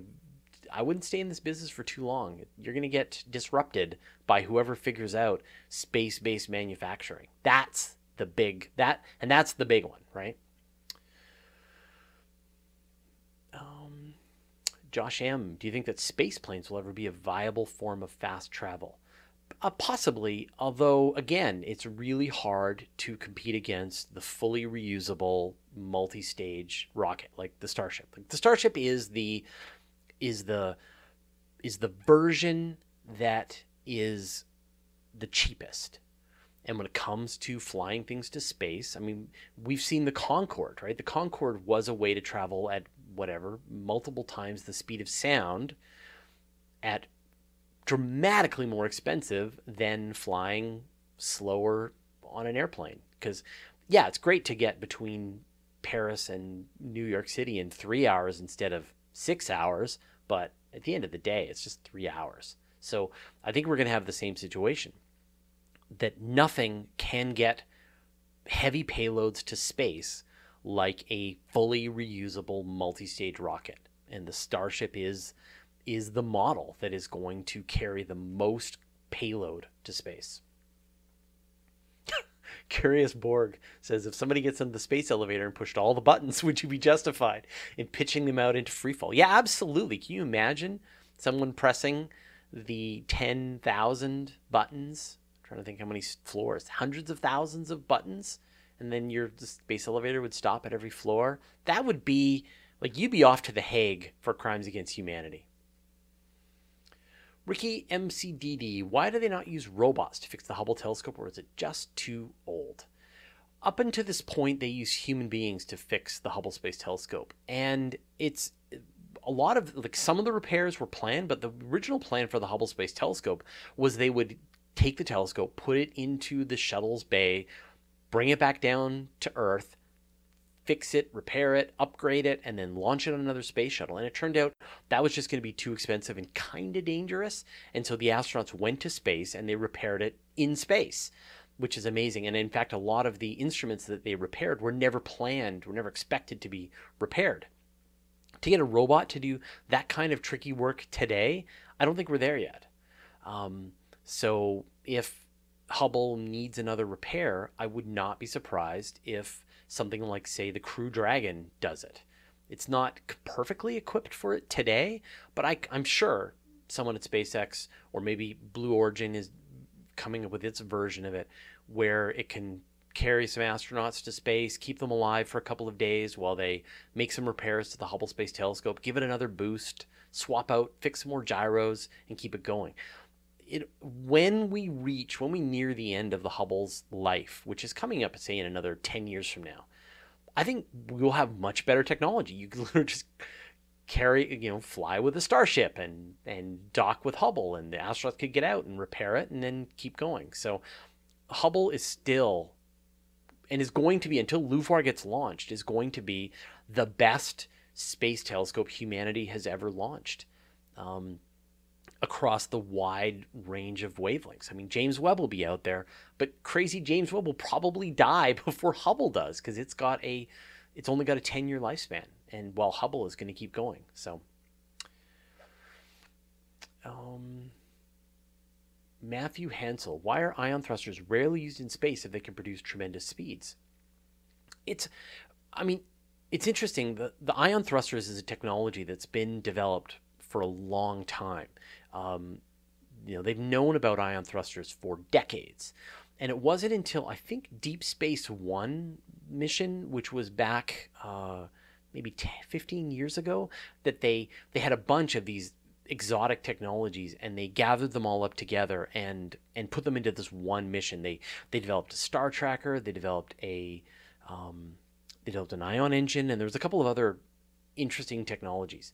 Speaker 1: I wouldn't stay in this business for too long. You're going to get disrupted by whoever figures out space-based manufacturing. That's the big that and that's the big one, right? Um, Josh M, do you think that space planes will ever be a viable form of fast travel? Uh, possibly, although again, it's really hard to compete against the fully reusable multi-stage rocket like the Starship. Like the Starship is the is the is the version that is the cheapest. And when it comes to flying things to space, I mean, we've seen the Concorde, right? The Concorde was a way to travel at whatever, multiple times the speed of sound at dramatically more expensive than flying slower on an airplane. Because, yeah, it's great to get between Paris and New York City in three hours instead of six hours, but at the end of the day, it's just three hours. So I think we're going to have the same situation that nothing can get heavy payloads to space like a fully reusable multi-stage rocket. And the Starship is is the model that is going to carry the most payload to space. Curious Borg says if somebody gets in the space elevator and pushed all the buttons, would you be justified in pitching them out into freefall? Yeah, absolutely. Can you imagine someone pressing the 10,000 buttons? I'm trying to think how many floors, hundreds of thousands of buttons, and then your space elevator would stop at every floor. That would be like you'd be off to The Hague for crimes against humanity. Ricky MCDD, why do they not use robots to fix the Hubble telescope, or is it just too old? Up until this point, they use human beings to fix the Hubble Space Telescope, and it's a lot of like some of the repairs were planned, but the original plan for the Hubble Space Telescope was they would take the telescope, put it into the shuttle's bay, bring it back down to Earth, fix it, repair it, upgrade it, and then launch it on another space shuttle. And it turned out that was just going to be too expensive and kind of dangerous. And so the astronauts went to space and they repaired it in space, which is amazing. And in fact, a lot of the instruments that they repaired were never planned, were never expected to be repaired. To get a robot to do that kind of tricky work today, I don't think we're there yet. Um, so if Hubble needs another repair, I would not be surprised if something like, say, the Crew Dragon does it. It's not perfectly equipped for it today, but I, am sure someone at SpaceX or maybe Blue Origin is coming up with its version of it where it can carry some astronauts to space, keep them alive for a couple of days while they make some repairs to the Hubble Space Telescope, give it another boost, swap out, fix some more gyros, and keep it going it when we reach when we near the end of the Hubble's life, which is coming up, say, in another ten years from now, I think we'll have much better technology. You can literally just carry, you know, fly with a starship and and dock with Hubble, and the astronauts could get out and repair it, and then keep going. So Hubble is still and is going to be until LUVOIR gets launched is going to be the best space telescope humanity has ever launched. Um, across the wide range of wavelengths. I mean, James Webb will be out there, but crazy James Webb will probably die before Hubble does because it's got a, it's only got a 10 year lifespan, and while Hubble is going to keep going. So, um, Matthew Hansel, why are ion thrusters rarely used in space if they can produce tremendous speeds? It's, I mean, it's interesting. The, the ion thrusters is a technology that's been developed for a long time. Um, you know, they've known about ion thrusters for decades. And it wasn't until I think Deep Space One mission, which was back uh, maybe 10, 15 years ago, that they they had a bunch of these exotic technologies and they gathered them all up together and and put them into this one mission. They they developed a star tracker, they developed a um, they developed an ion engine, and there was a couple of other interesting technologies,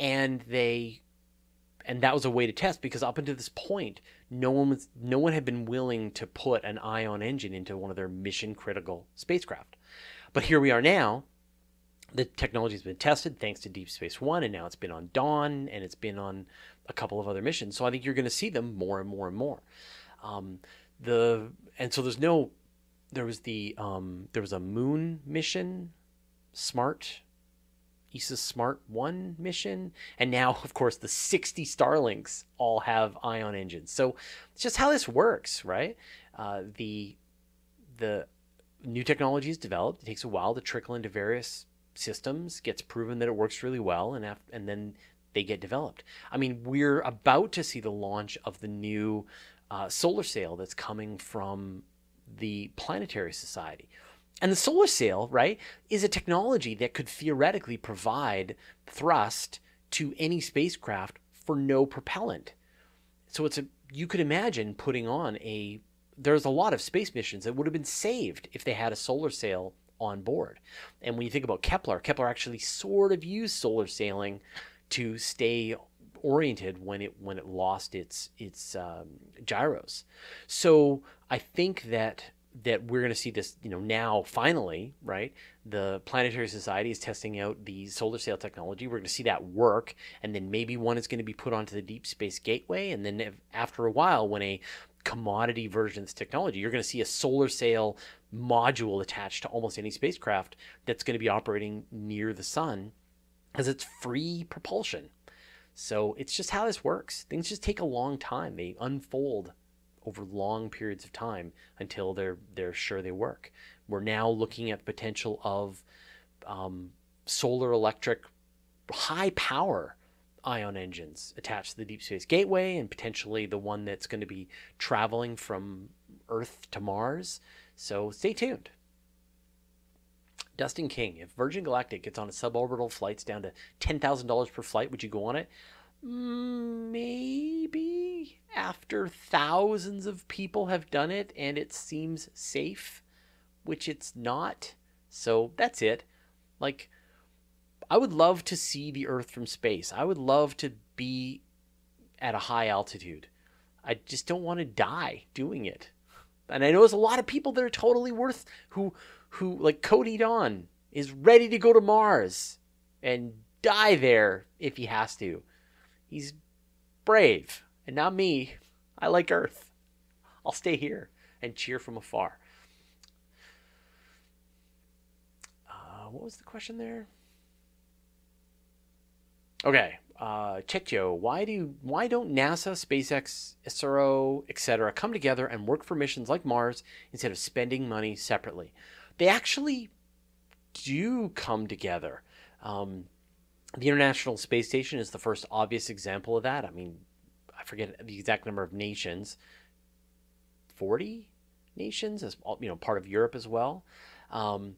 Speaker 1: and they and that was a way to test because up until this point, no one was no one had been willing to put an ion engine into one of their mission critical spacecraft. But here we are now. The technology has been tested thanks to Deep Space One, and now it's been on Dawn, and it's been on a couple of other missions. So I think you're going to see them more and more and more. Um, the and so there's no there was the um, there was a moon mission, SMART ESA Smart 1 mission. And now, of course, the 60 Starlinks all have ion engines. So it's just how this works, right? Uh, the, the new technology is developed. It takes a while to trickle into various systems, gets proven that it works really well, and, af- and then they get developed. I mean, we're about to see the launch of the new uh, solar sail that's coming from the Planetary Society. And the solar sail, right, is a technology that could theoretically provide thrust to any spacecraft for no propellant. So it's a you could imagine putting on a there's a lot of space missions that would have been saved if they had a solar sail on board. And when you think about Kepler, Kepler actually sort of used solar sailing to stay oriented when it when it lost its its um, gyros. So I think that that we're going to see this, you know, now finally, right? The Planetary Society is testing out the solar sail technology. We're going to see that work, and then maybe one is going to be put onto the Deep Space Gateway, and then if, after a while, when a commodity version of this technology, you're going to see a solar sail module attached to almost any spacecraft that's going to be operating near the sun, because it's free propulsion. So it's just how this works. Things just take a long time. They unfold over long periods of time until they're they're sure they work. We're now looking at the potential of um, solar electric high power ion engines attached to the Deep Space Gateway and potentially the one that's going to be traveling from Earth to Mars. So stay tuned. Dustin King, if Virgin Galactic gets on a suborbital flights down to $10,000 per flight, would you go on it? Maybe after thousands of people have done it and it seems safe, which it's not. So that's it. Like, I would love to see the Earth from space. I would love to be at a high altitude. I just don't want to die doing it. And I know there's a lot of people that are totally worth who who like Cody Don is ready to go to Mars and die there if he has to. He's brave, and not me. I like Earth. I'll stay here and cheer from afar. Uh, what was the question there? Okay, uh, why do why don't NASA, SpaceX, ISRO, etc. come together and work for missions like Mars instead of spending money separately? They actually do come together. Um, the International Space Station is the first obvious example of that. I mean, I forget the exact number of nations, 40 nations, as you know, part of Europe as well. Um,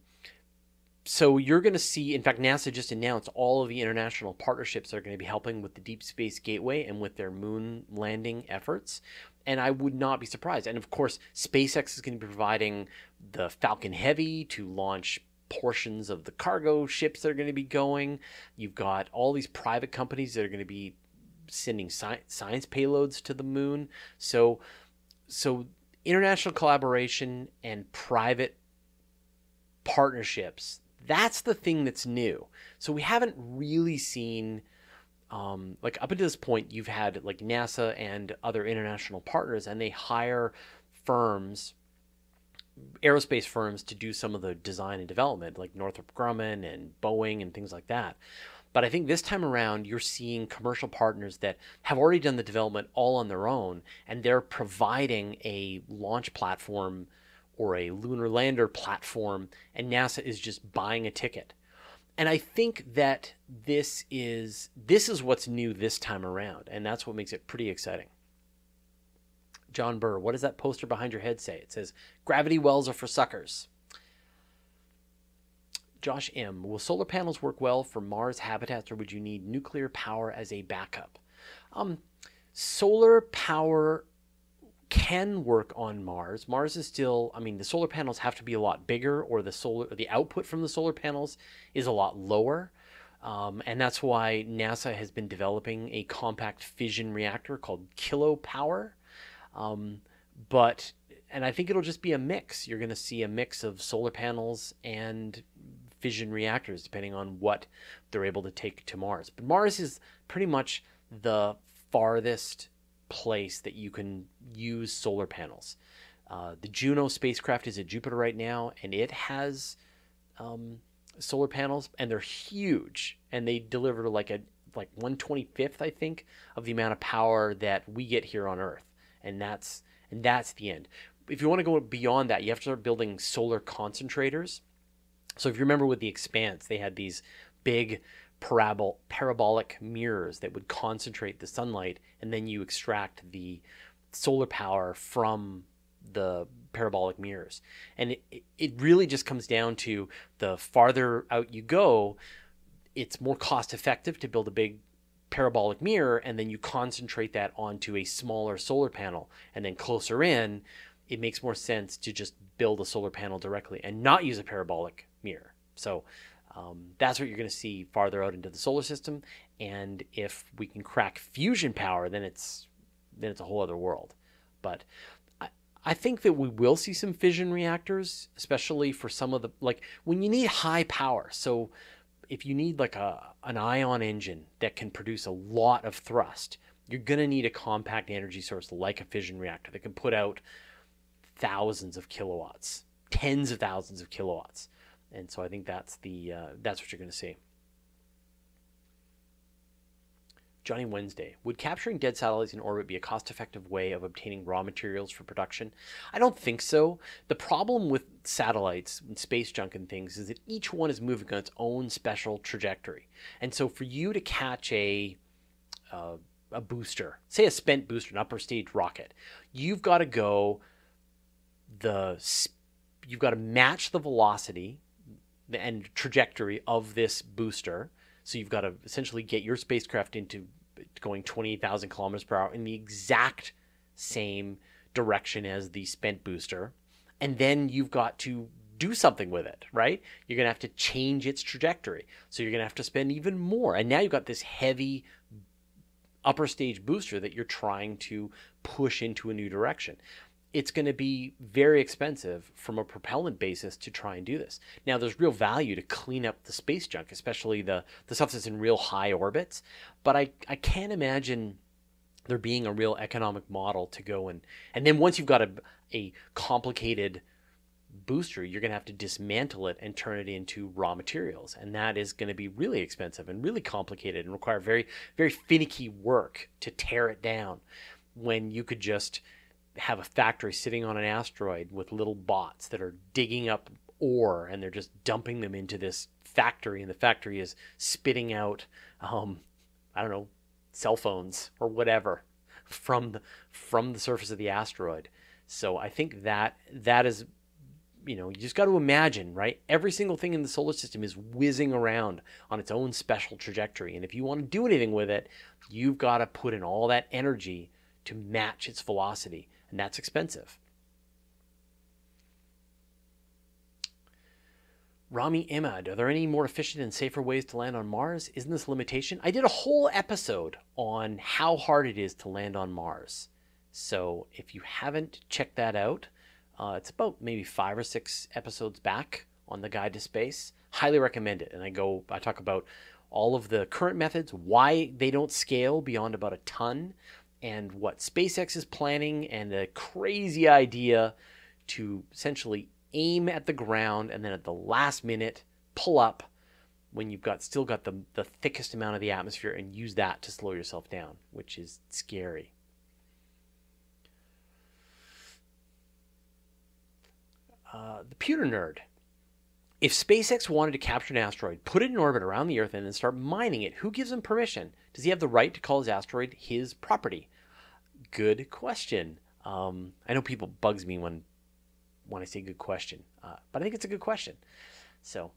Speaker 1: so you're going to see, in fact, NASA just announced all of the international partnerships that are going to be helping with the Deep Space Gateway and with their moon landing efforts. And I would not be surprised. And of course, SpaceX is going to be providing the Falcon Heavy to launch portions of the cargo ships that are going to be going. You've got all these private companies that are going to be sending sci- science payloads to the moon. So, so international collaboration and private partnerships. That's the thing that's new. So we haven't really seen. Um, like up until this point, you've had like NASA and other international partners, and they hire firms aerospace firms to do some of the design and development, like Northrop Grumman and Boeing and things like that. But I think this time around, you're seeing commercial partners that have already done the development all on their own, and they're providing a launch platform or a lunar lander platform, and NASA is just buying a ticket. And I think that this is this is what's new this time around, and that's what makes it pretty exciting. John Burr, what does that poster behind your head say? It says, Gravity wells are for suckers. Josh M., will solar panels work well for Mars habitats or would you need nuclear power as a backup? Um, solar power can work on Mars. Mars is still, I mean, the solar panels have to be a lot bigger, or the solar, the output from the solar panels is a lot lower. Um, and that's why NASA has been developing a compact fission reactor called Kilopower. Um, but and I think it'll just be a mix. You're going to see a mix of solar panels and fission reactors, depending on what they're able to take to Mars. But Mars is pretty much the farthest place that you can use solar panels. Uh, the Juno spacecraft is at Jupiter right now, and it has um, solar panels, and they're huge, and they deliver like a like 125th, I think, of the amount of power that we get here on Earth, and that's and that's the end. If you want to go beyond that, you have to start building solar concentrators. So if you remember with the Expanse, they had these big parabol- parabolic mirrors that would concentrate the sunlight, and then you extract the solar power from the parabolic mirrors. And it, it really just comes down to the farther out you go, it's more cost effective to build a big parabolic mirror and then you concentrate that onto a smaller solar panel. And then closer in, it makes more sense to just build a solar panel directly and not use a parabolic mirror. So um, that's what you're going to see farther out into the solar system. And if we can crack fusion power, then it's then it's a whole other world. But I think that we will see some fission reactors, especially for some of the like when you need high power. So if you need like a an ion engine that can produce a lot of thrust, you're going to need a compact energy source like a fission reactor that can put out thousands of kilowatts, tens of thousands of kilowatts. And so I think that's the uh, that's what you're going to see. Johnny Wednesday. Would capturing dead satellites in orbit be a cost effective way of obtaining raw materials for production? I don't think so. The problem with satellites and space junk and things is that each one is moving on its own special trajectory. And so for you to catch a uh, a booster, say a spent booster, an upper stage rocket, you've got to go the you've got to match the velocity and trajectory of this booster so you've got to essentially get your spacecraft into going 20,000 kilometers per hour in the exact same direction as the spent booster. And then you've got to do something with it, right? You're going to have to change its trajectory. So you're going to have to spend even more. And now you've got this heavy upper stage booster that you're trying to push into a new direction it's going to be very expensive from a propellant basis to try and do this. Now, there's real value to clean up the space junk, especially the, the stuff that's in real high orbits. But I, I can't imagine there being a real economic model to go and and then once you've got a, a complicated booster, you're going to have to dismantle it and turn it into raw materials, and that is going to be really expensive and really complicated and require very very finicky work to tear it down. When you could just have a factory sitting on an asteroid with little bots that are digging up ore and they're just dumping them into this factory and the factory is spitting out um, i don't know cell phones or whatever from the from the surface of the asteroid. So i think that that is you know you just got to imagine right? Every single thing in the solar system is whizzing around on its own special trajectory and if you want to do anything with it you've got to put in all that energy to match its velocity and that's expensive. Rami Imad, are there any more efficient and safer ways to land on Mars? Isn't this limitation? I did a whole episode on how hard it is to land on Mars. So if you haven't checked that out, uh, it's about maybe five or six episodes back on the Guide to Space. Highly recommend it. And I go, I talk about all of the current methods, why they don't scale beyond about a ton, and what SpaceX is planning and the crazy idea to essentially aim at the ground and then at the last minute pull up when you've got still got the, the thickest amount of the atmosphere and use that to slow yourself down, which is scary. Uh, the pewter nerd. If SpaceX wanted to capture an asteroid, put it in orbit around the Earth, and then start mining it, who gives him permission? Does he have the right to call his asteroid his property? Good question. Um, I know people bugs me when when I say good question, uh, but I think it's a good question. So,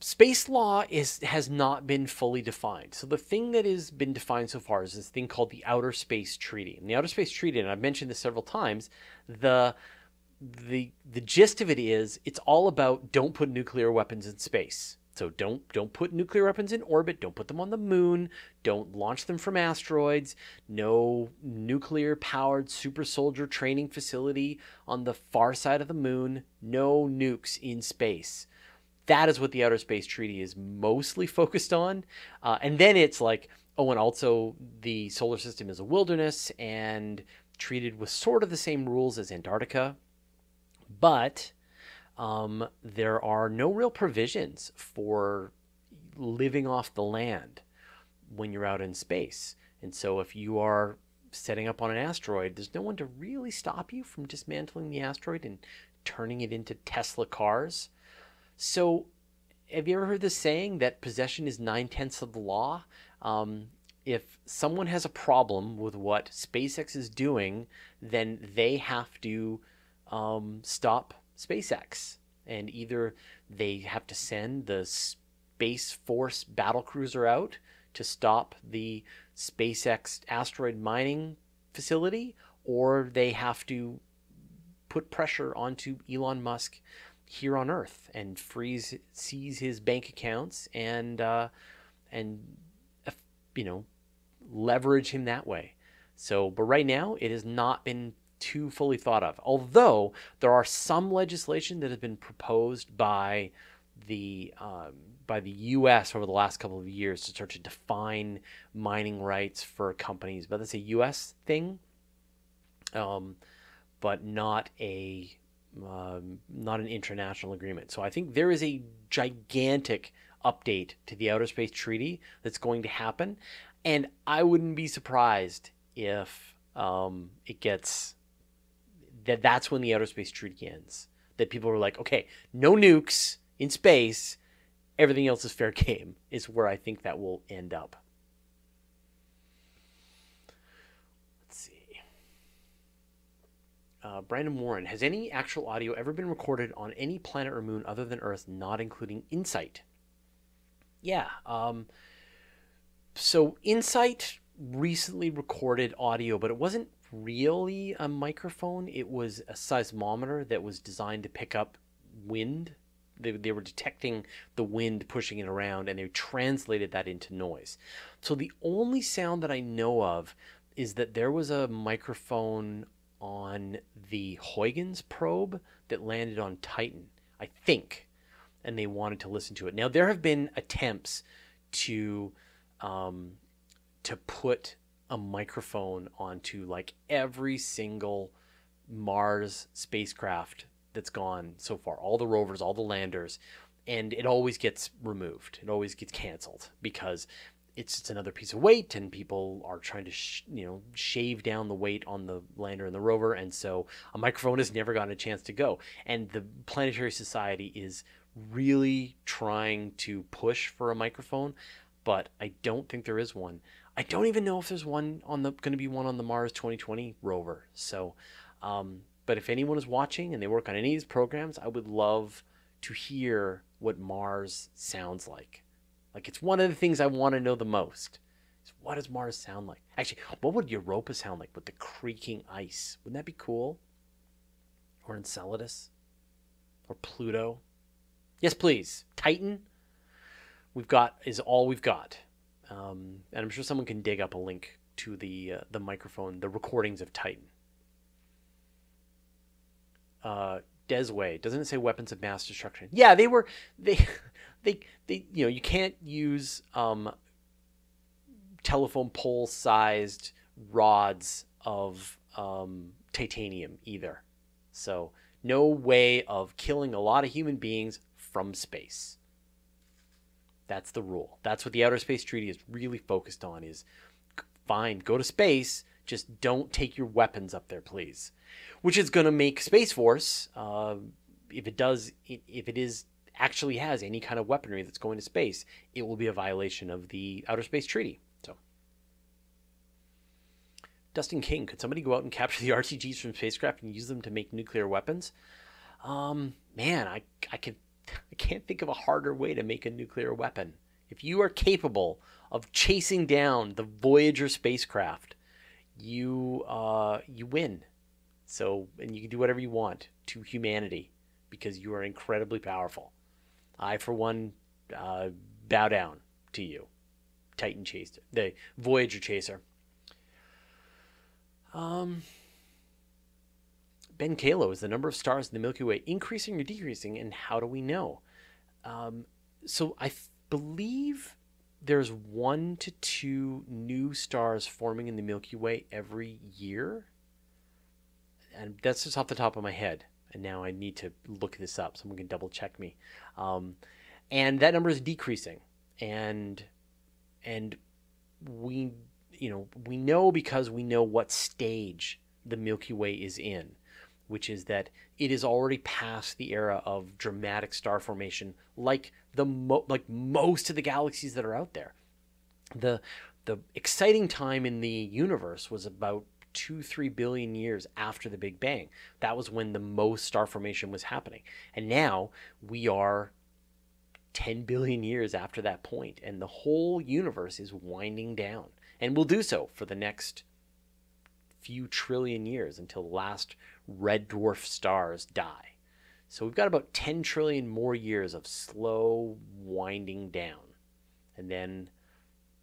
Speaker 1: space law is has not been fully defined. So the thing that has been defined so far is this thing called the Outer Space Treaty. And the Outer Space Treaty, and I've mentioned this several times, the the the gist of it is it's all about don't put nuclear weapons in space. So don't don't put nuclear weapons in orbit. Don't put them on the moon. Don't launch them from asteroids. No nuclear powered super soldier training facility on the far side of the moon. No nukes in space. That is what the Outer Space Treaty is mostly focused on. Uh, and then it's like, oh, and also the solar system is a wilderness and treated with sort of the same rules as Antarctica. But um, there are no real provisions for living off the land when you're out in space. And so if you are setting up on an asteroid, there's no one to really stop you from dismantling the asteroid and turning it into Tesla cars. So, have you ever heard the saying that possession is nine tenths of the law? Um, if someone has a problem with what SpaceX is doing, then they have to um, stop SpaceX. And either they have to send the Space Force battle cruiser out to stop the SpaceX asteroid mining facility, or they have to put pressure onto Elon Musk here on Earth and freeze, seize his bank accounts, and uh, and uh, you know leverage him that way. So, but right now it has not been too fully thought of. Although there are some legislation that has been proposed by the um, by the U.S. over the last couple of years to start to define mining rights for companies, but that's a U.S. thing, um, but not a um, not an international agreement. So I think there is a gigantic update to the Outer Space Treaty that's going to happen, and I wouldn't be surprised if um, it gets that. That's when the Outer Space Treaty ends. That people are like, okay, no nukes in space everything else is fair game, is where I think that will end up. Let's see. Uh, Brandon Warren, has any actual audio ever been recorded on any planet or moon other than Earth, not including InSight? Yeah. Um, so InSight recently recorded audio, but it wasn't really a microphone. It was a seismometer that was designed to pick up wind they, they were detecting the wind pushing it around and they translated that into noise. So the only sound that I know of is that there was a microphone on the Huygens probe that landed on Titan, I think, and they wanted to listen to it. Now there have been attempts to um, to put a microphone onto like every single Mars spacecraft that's gone so far, all the rovers, all the landers, and it always gets removed. It always gets canceled because it's just another piece of weight, and people are trying to sh- you know shave down the weight on the lander and the rover, and so a microphone has never gotten a chance to go. And the Planetary Society is really trying to push for a microphone, but I don't think there is one. I don't even know if there's one on the going to be one on the Mars 2020 rover. So um, but if anyone is watching and they work on any of these programs, I would love to hear what Mars sounds like. Like it's one of the things I want to know the most. Is what does Mars sound like? Actually, what would Europa sound like with the creaking ice? Wouldn't that be cool? Or Enceladus? Or Pluto? Yes, please. Titan. We've got is all we've got, um, and I'm sure someone can dig up a link to the uh, the microphone, the recordings of Titan uh, Desway. Doesn't it say weapons of mass destruction? Yeah, they were they they they you know you can't use um, telephone pole sized rods of um, titanium either. So no way of killing a lot of human beings from space. That's the rule. That's what the Outer Space Treaty is really focused on is fine, go to space, just don't take your weapons up there, please which is going to make Space Force, uh, if it does, if it is actually has any kind of weaponry that's going to space, it will be a violation of the Outer Space Treaty. So, Dustin King, could somebody go out and capture the RTGs from spacecraft and use them to make nuclear weapons? Um, man, I I can I can't think of a harder way to make a nuclear weapon. If you are capable of chasing down the Voyager spacecraft, you uh, you win. So, and you can do whatever you want to humanity because you are incredibly powerful. I, for one, uh, bow down to you, Titan Chaser, the Voyager Chaser. Um, Ben Kalo, is the number of stars in the Milky Way increasing or decreasing, and how do we know? Um, so I believe there's one to two new stars forming in the Milky Way every year and that's just off the top of my head. and now I need to look this up. Someone can double check me. Um, and that number is decreasing, and and we you know we know because we know what stage the Milky Way is in, which is that it is already past the era of dramatic star formation, like the mo- like most of the galaxies that are out there. The the exciting time in the universe was about two, three billion years after the Big Bang. That was when the most star formation was happening. And now we are 10 billion years after that point, and the whole universe is winding down. And will do so for the next few trillion years until the last red dwarf stars die. So we've got about 10 trillion more years of slow winding down. And then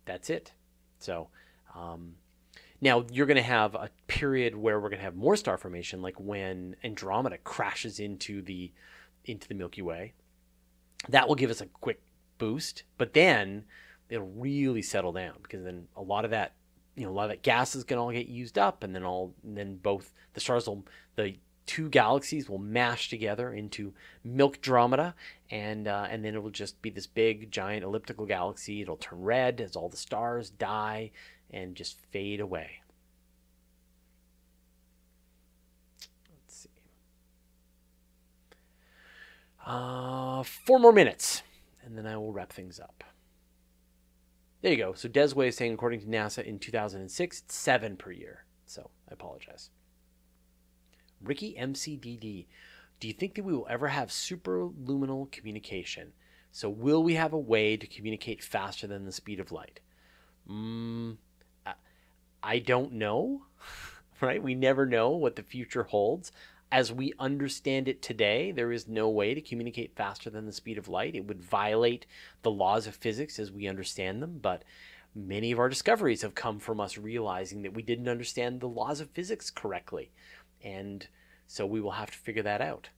Speaker 1: that's it. So, um, now you're going to have a period where we're going to have more star formation, like when Andromeda crashes into the into the Milky Way. That will give us a quick boost, but then it'll really settle down because then a lot of that, you know, a lot of that gas is going to all get used up, and then all and then both the stars will the two galaxies will mash together into Milkdromeda, and uh, and then it will just be this big giant elliptical galaxy. It'll turn red as all the stars die and just fade away. Let's see. Uh, four more minutes, and then I will wrap things up. There you go. So Desway is saying, according to NASA, in 2006, it's seven per year. So I apologize. Ricky MCDD, do you think that we will ever have superluminal communication? So will we have a way to communicate faster than the speed of light? Mm, I don't know, right? We never know what the future holds. As we understand it today, there is no way to communicate faster than the speed of light. It would violate the laws of physics as we understand them, but many of our discoveries have come from us realizing that we didn't understand the laws of physics correctly. And so we will have to figure that out.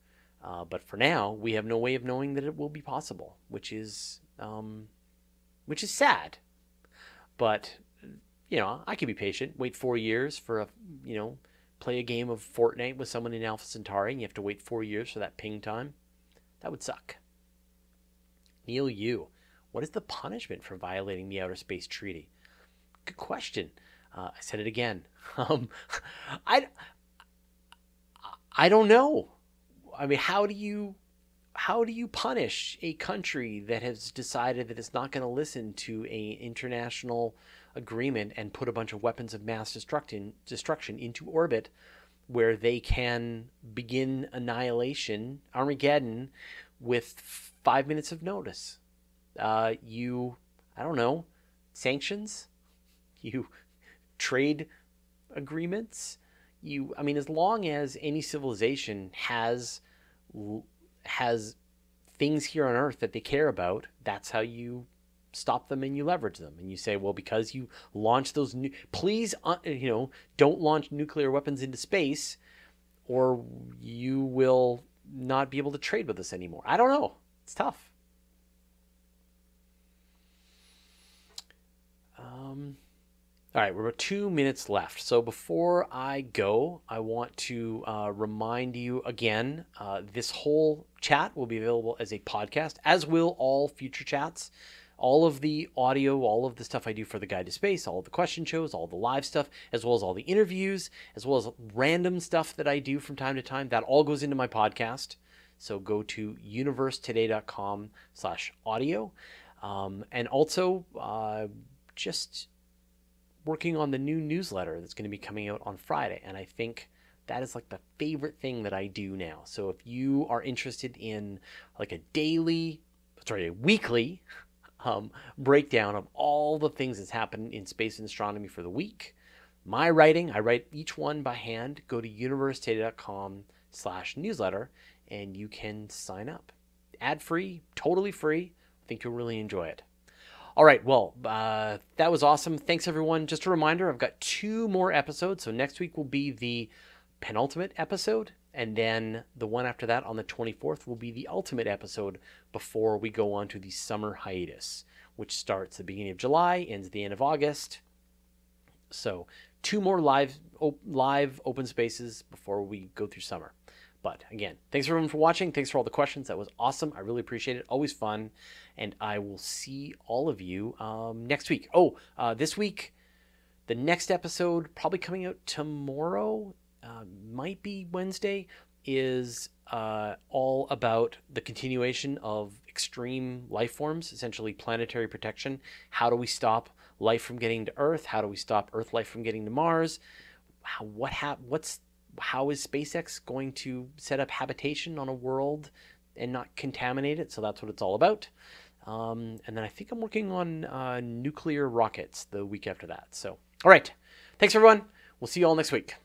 Speaker 1: Uh, but for now, we have no way of knowing that it will be possible, which is um, which is sad. But you know, I can be patient. Wait four years for a, you know, play a game of Fortnite with someone in Alpha Centauri, and you have to wait four years for that ping time. That would suck. Neil Yu, what is the punishment for violating the Outer Space Treaty? Good question. Uh, I said it again. Um, I, I don't know. I mean, how do you how do you punish a country that has decided that it's not going to listen to a international agreement and put a bunch of weapons of mass destruction destruction into orbit where they can begin annihilation Armageddon with five minutes of notice? Uh, you, I don't know, sanctions, you trade agreements. You, I mean, as long as any civilization has has things here on Earth that they care about, that's how you stop them and you leverage them and you say well because you launch those new please uh, you know don't launch nuclear weapons into space or you will not be able to trade with us anymore i don't know it's tough um all right, we're about two minutes left. So before I go, I want to uh, remind you again uh, this whole chat will be available as a podcast, as will all future chats. All of the audio, all of the stuff I do for the Guide to Space, all the question shows, all the live stuff, as well as all the interviews, as well as random stuff that I do from time to time, that all goes into my podcast. So go to universetoday.com slash audio. Um, and also, uh, just working on the new newsletter that's going to be coming out on Friday. And I think that is like the favorite thing that I do now. So if you are interested in like a daily, sorry, a weekly um, breakdown of all the things that's happened in space and astronomy for the week, my writing, I write each one by hand. Go to universetoday.com slash newsletter and you can sign up. Ad free, totally free. I think you'll really enjoy it. All right, well, uh, that was awesome. Thanks, everyone. Just a reminder I've got two more episodes. So next week will be the penultimate episode. And then the one after that on the 24th will be the ultimate episode before we go on to the summer hiatus, which starts the beginning of July, ends the end of August. So two more live op- live open spaces before we go through summer. But again, thanks everyone for watching. Thanks for all the questions. That was awesome. I really appreciate it. Always fun. And I will see all of you um, next week. Oh, uh, this week, the next episode, probably coming out tomorrow, uh, might be Wednesday, is uh, all about the continuation of extreme life forms, essentially planetary protection. How do we stop life from getting to Earth? How do we stop Earth life from getting to Mars? How, what hap- What's how is SpaceX going to set up habitation on a world and not contaminate it? So that's what it's all about. Um, and then I think I'm working on uh, nuclear rockets the week after that. So, all right. Thanks, everyone. We'll see you all next week.